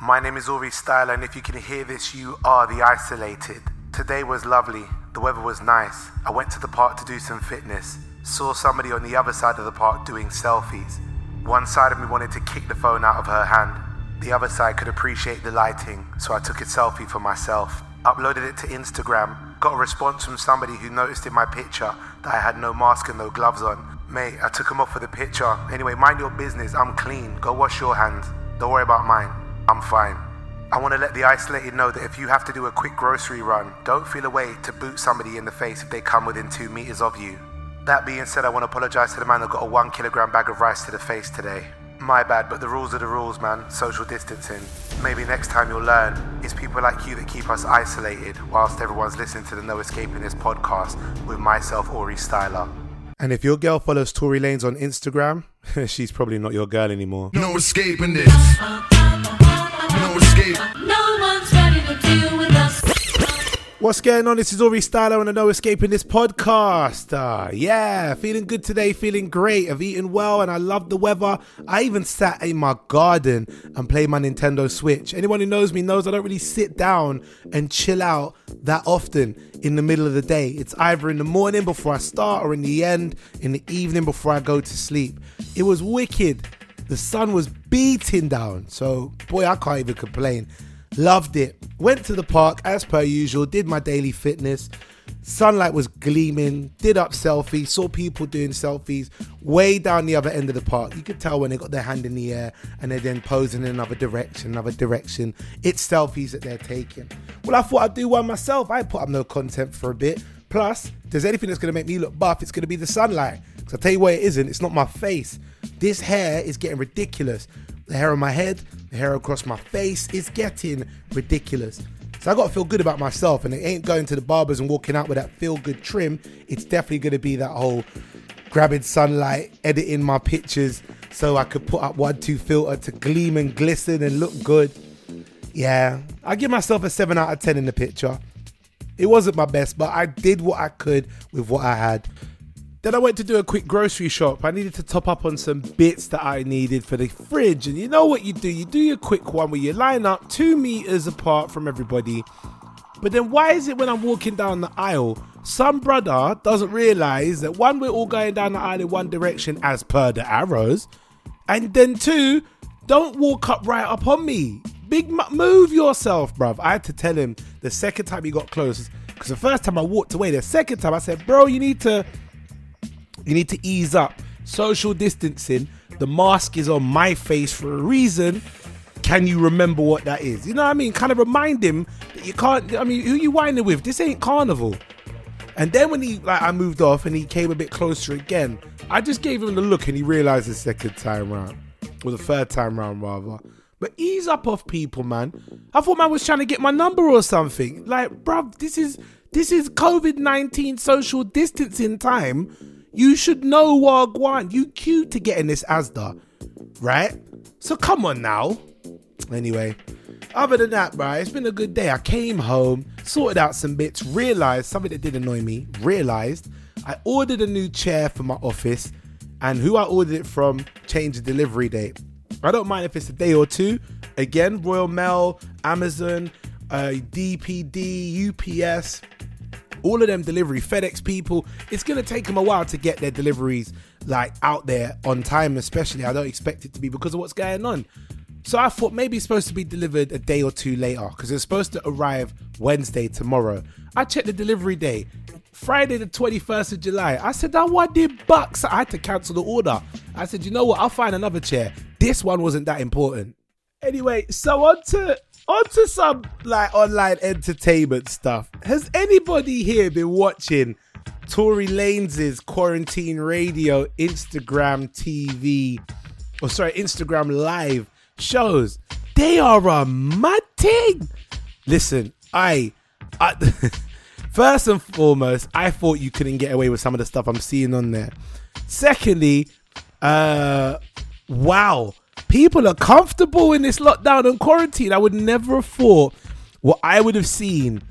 My name is Aurie Styla, and if you can hear this, you are the isolated. Today was lovely. The weather was nice. I went to the park to do some fitness. Saw somebody on the other side of the park doing selfies. One side of me wanted to kick the phone out of her hand. The other side could appreciate the lighting, so I took a selfie for myself. Uploaded it to Instagram. Got a response from somebody who noticed in my picture that I had no mask and no gloves on. Mate, I took them off for the picture. Anyway, mind your business. I'm clean. Go wash your hands. Don't worry about mine. I'm fine. I want to let the isolated know that if you have to do a quick grocery run, don't feel a way to boot somebody in the face if they come within two meters of you. That being said, I want to apologize to the man that got a one kilogram bag of rice to the face today. My bad, but the rules are the rules, man. Social distancing. Maybe next time you'll learn it's people like you that keep us isolated whilst everyone's listening to the No Escaping This podcast with myself, Aurie Styla. And if your girl follows Tory Lanez on Instagram, she's probably not your girl anymore. No escaping this. No escape. No one's ready to deal with us. What's going on? This is Aurie Styla and I know escaping this podcast. Uh, yeah, feeling good today, feeling great. I've eaten well and I love the weather. I even sat in my garden and played my Nintendo Switch. Anyone who knows me knows I don't really sit down and chill out that often in the middle of the day. It's either in the morning before I start or in the end, in the evening before I go to sleep. It was wicked. The sun was beating down. So, boy, I can't even complain. Loved it. Went to the park as per usual, did my daily fitness. Sunlight was gleaming, did up selfies, saw people doing selfies way down the other end of the park. You could tell when they got their hand in the air and they're then posing in another direction, another direction. It's selfies that they're taking. Well, I thought I'd do one myself. I put up no content for a bit. Plus, if there's anything that's to make me look buff, it's to be the sunlight. Because I'll tell you what it isn't, it's not my face. This hair is getting ridiculous. The hair on my head, the hair across my face is getting ridiculous. So I got to feel good about myself, and it ain't going to the barbers and walking out with that feel good trim. It's definitely going to be that whole grabbing sunlight, editing my pictures so I could put up one two filter to gleam and glisten and look good. Yeah, I give myself a seven out of ten in the picture. It wasn't my best, but I did what I could with what I had. Then I went to do a quick grocery shop. I needed to top up on some bits that I needed for the fridge. And you know what you do? You do your quick one where you line up two meters apart from everybody. But then why is it when I'm walking down the aisle, some brother doesn't realize that one, we're all going down the aisle in one direction as per the arrows. And then two, don't walk up right up on me. Big move yourself, bruv. I had to tell him the second time he got close. Because the first time I walked away, the second time I said, bro, you need to you need to ease up. Social distancing. The mask is on my face for a reason. Can you remember what that is? You know what I mean? Kind of remind him that you can't. I mean, who you whining with? This ain't carnival. And then when he like I moved off and he came a bit closer again, I just gave him the look and he realized the second time round. Or the third time round rather. But ease up off people, man. I thought man was trying to get my number or something. Like, bruv, this is this is COVID nineteen social distancing time. You should know Wagwan. You cute to get in this Asda, right? So come on now. Anyway, other than that, bro, it's been a good day. I came home, sorted out some bits, realized something that did annoy me, realized I ordered a new chair for my office, and who I ordered it from changed the delivery date. I don't mind if it's a day or two. Again, Royal Mail, Amazon, uh, DPD, UPS, all of them delivery FedEx people. It's gonna take them a while to get their deliveries like out there on time, especially. I don't expect it to be because of what's going on. So I thought maybe it's supposed to be delivered a day or two later because it's supposed to arrive Wednesday tomorrow. I checked the delivery day, Friday the 21st of July. I said, I wanted bucks. I had to cancel the order. I said, you know what? I'll find another chair. This one wasn't that important. Anyway, so on to on to some like online entertainment stuff. Has anybody here been watching Tory Lanez's quarantine radio, Instagram TV, or sorry, Instagram live shows? They are a mad thing. Listen, I, I first and foremost, I thought you couldn't get away with some of the stuff I'm seeing on there. Secondly, uh, wow, people are comfortable in this lockdown and quarantine. I would never have thought what I would have seen,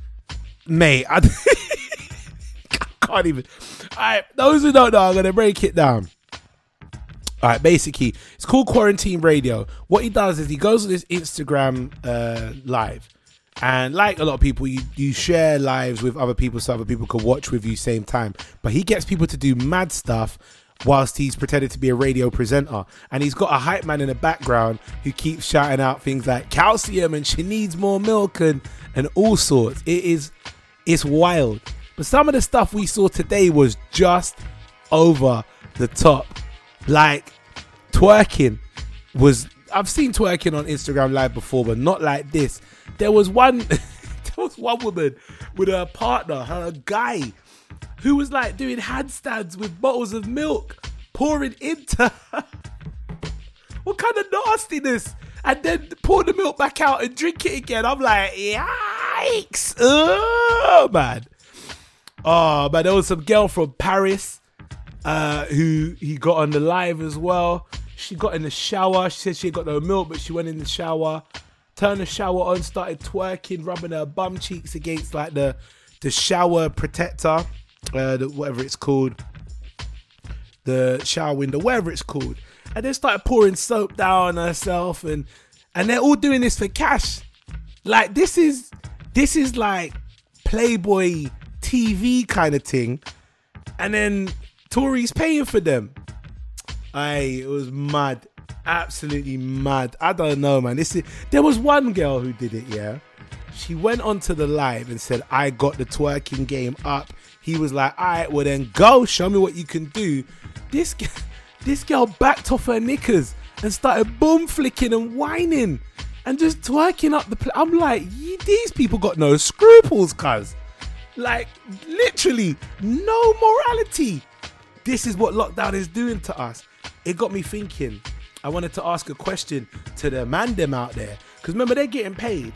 mate. I can't even. All right, those who don't know, I'm gonna break it down. All right, basically, it's called Quarantine Radio. What he does is he goes on his Instagram uh, live, and like a lot of people, you, you share lives with other people so other people can watch with you same time. But he gets people to do mad stuff whilst he's pretending to be a radio presenter, and he's got a hype man in the background who keeps shouting out things like calcium and she needs more milk and and all sorts. It is it's wild. But some of the stuff we saw today was just over the top. Like twerking was I've seen twerking on Instagram live before, but not like this. There was one there was one woman with her partner, her guy, who was like doing handstands with bottles of milk, pouring into her. What kind of nastiness? And then pour the milk back out and drink it again. I'm like, yikes. Oh, man. Oh, man, there was some girl from Paris uh, who he got on the live as well. She got in the shower. She said she got no milk, but she went in the shower, turned the shower on, started twerking, rubbing her bum cheeks against like the the shower protector, uh, the, whatever it's called, the shower window, whatever it's called, and they started pouring soap down herself, and and they're all doing this for cash. Like this is this is like Playboy TV kind of thing, and then Tory's paying for them. Aye, it was mad, absolutely mad. I don't know, man. This is, there was one girl who did it. Yeah, she went onto the live and said, "I got the twerking game up." He was like, "All right, well then go, show me what you can do." This this girl backed off her knickers and started boom flicking and whining and just twerking up the. Pl- I'm like, these people got no scruples, cuz. Like literally no morality. This is what lockdown is doing to us. It got me thinking. I wanted to ask a question to the man them out there. Because remember, they're getting paid.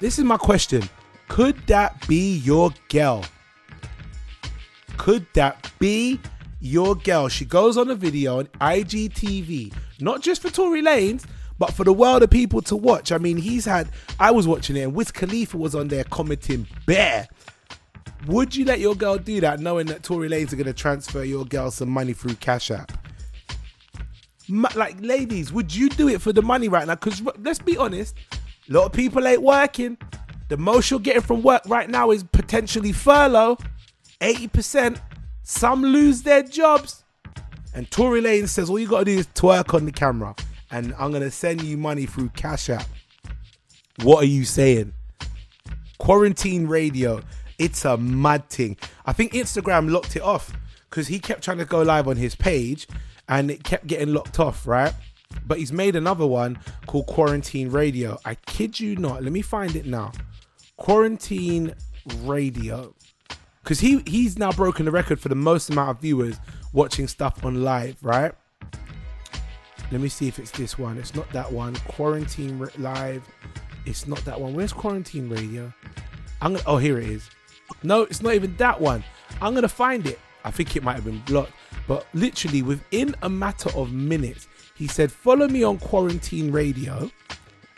This is my question. Could that be your girl? Could that be your girl? She goes on a video on IGTV, not just for Tory Lanez, but for the world of people to watch. I mean, he's had, I was watching it, and Wiz Khalifa was on there commenting bear. Would you let your girl do that knowing that Tory Lanez are going to transfer your girl some money through Cash App? Like, ladies, would you do it for the money right now? Because let's be honest, a lot of people ain't working. The most you're getting from work right now is potentially furlough. 80%. Some lose their jobs. And Tory Lanez says all you got to do is twerk on the camera. And I'm going to send you money through Cash App. What are you saying? Quarantine radio. It's a mad thing. I think Instagram locked it off because he kept trying to go live on his page and it kept getting locked off, right? But he's made another one called Quarantine Radio. I kid you not. Let me find it now. Quarantine Radio. Because he, he's now broken the record for the most amount of viewers watching stuff on live, right? Let me see if it's this one. It's not that one. Quarantine Live. It's not that one. Where's Quarantine Radio? I'm gonna. Oh, here it is. No, it's not even that one. I'm gonna find it. I think it might have been blocked, but literally within a matter of minutes, he said, "Follow me on Quarantine Radio."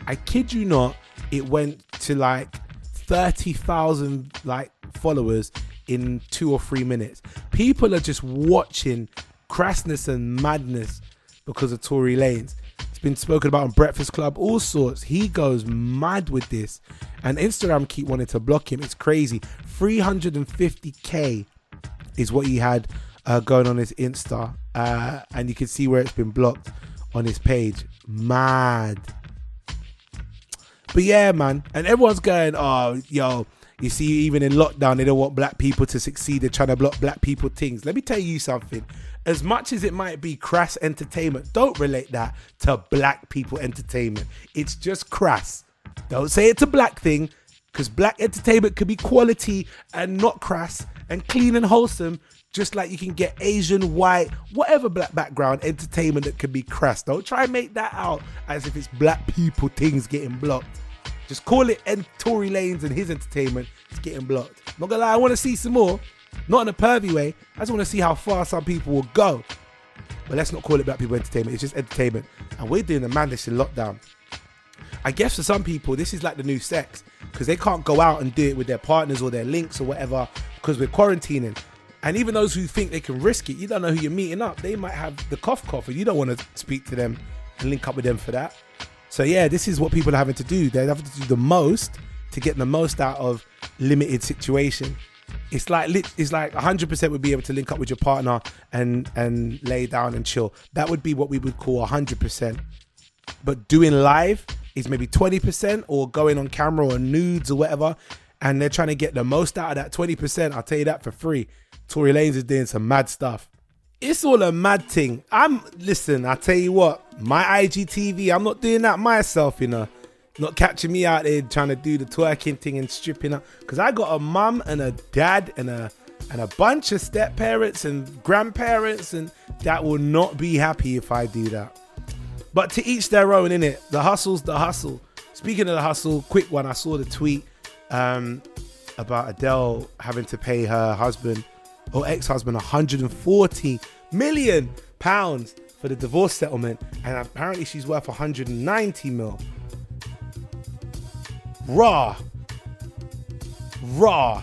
I kid you not, it went to like thirty thousand like followers in two or three minutes. People are just watching crassness and madness because of Tory Lanez. It's been spoken about on Breakfast Club, all sorts. He goes mad with this, and Instagram keep wanting to block him. It's crazy. 350k is what he had uh, going on his Insta, uh, and you can see where it's been blocked on his page. Mad. But yeah, man, and everyone's going, oh, yo, you see, even in lockdown, they don't want black people to succeed. They're trying to block black people things. Let me tell you something. As much as it might be crass entertainment, don't relate that to black people entertainment. It's just crass. Don't say it's a black thing, because black entertainment could be quality and not crass and clean and wholesome, just like you can get Asian, white, whatever black background entertainment that can be crass. Don't try and make that out as if it's black people things getting blocked. Just call it and Tory Lanez and his entertainment It's getting blocked. Not gonna lie, I want to see some more. Not in a pervy way. I just want to see how far some people will go. But let's not call it black people entertainment. It's just entertainment, and we're doing the madness in lockdown. I guess for some people, this is like the new sex because they can't go out and do it with their partners or their links or whatever because we're quarantining. And even those who think they can risk it, you don't know who you're meeting up. They might have the cough cough, and you don't want to speak to them and link up with them for that. So yeah, this is what people are having to do. They're having to do the most to get the most out of limited situation. It's like it's like 100% would be able to link up with your partner and and lay down and chill. That would be what we would call 100%. But doing live is maybe 20% or going on camera or nudes or whatever. And they're trying to get the most out of that 20%. I'll tell you that for free. Tory Lanez is doing some mad stuff. It's all a mad thing. I'm listen, I tell you what, my IGTV, I'm not doing that myself, you know. Not catching me out there trying to do the twerking thing and stripping up. Cause I got a mum and a dad and a and a bunch of step parents and grandparents and that will not be happy if I do that. But to each their own, in it. The hustle's the hustle. Speaking of the hustle, quick one. I saw the tweet um, about Adele having to pay her husband or ex-husband 140 million pounds for the divorce settlement, and apparently she's worth 190 mil. Raw, raw.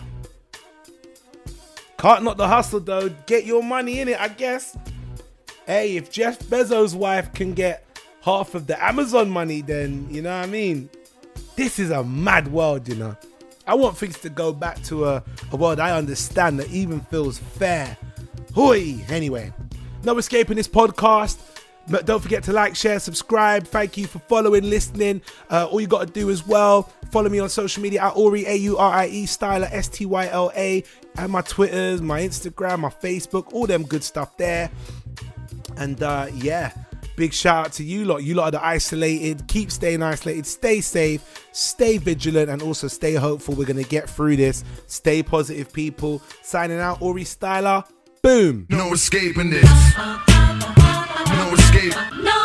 Can't knock the hustle though. Get your money in it, I guess. Hey, if Jeff Bezos' wife can get half of the Amazon money, then you know what I mean. This is a mad world, you know. I want things to go back to a, a world I understand that even feels fair. Hoi! Anyway, no escaping this podcast. But don't forget to like, share, subscribe. Thank you for following, listening. Uh, all you got to do as well, follow me on social media at Aurie, A U R I E, Styla, S T Y L A, and my Twitters, my Instagram, my Facebook, all them good stuff there. And uh, yeah, big shout out to you lot. You lot are the isolated. Keep staying isolated. Stay safe. Stay vigilant, and also stay hopeful. We're gonna get through this. Stay positive, people. Signing out, Aurie Styla. Boom. No escaping this. No escape. No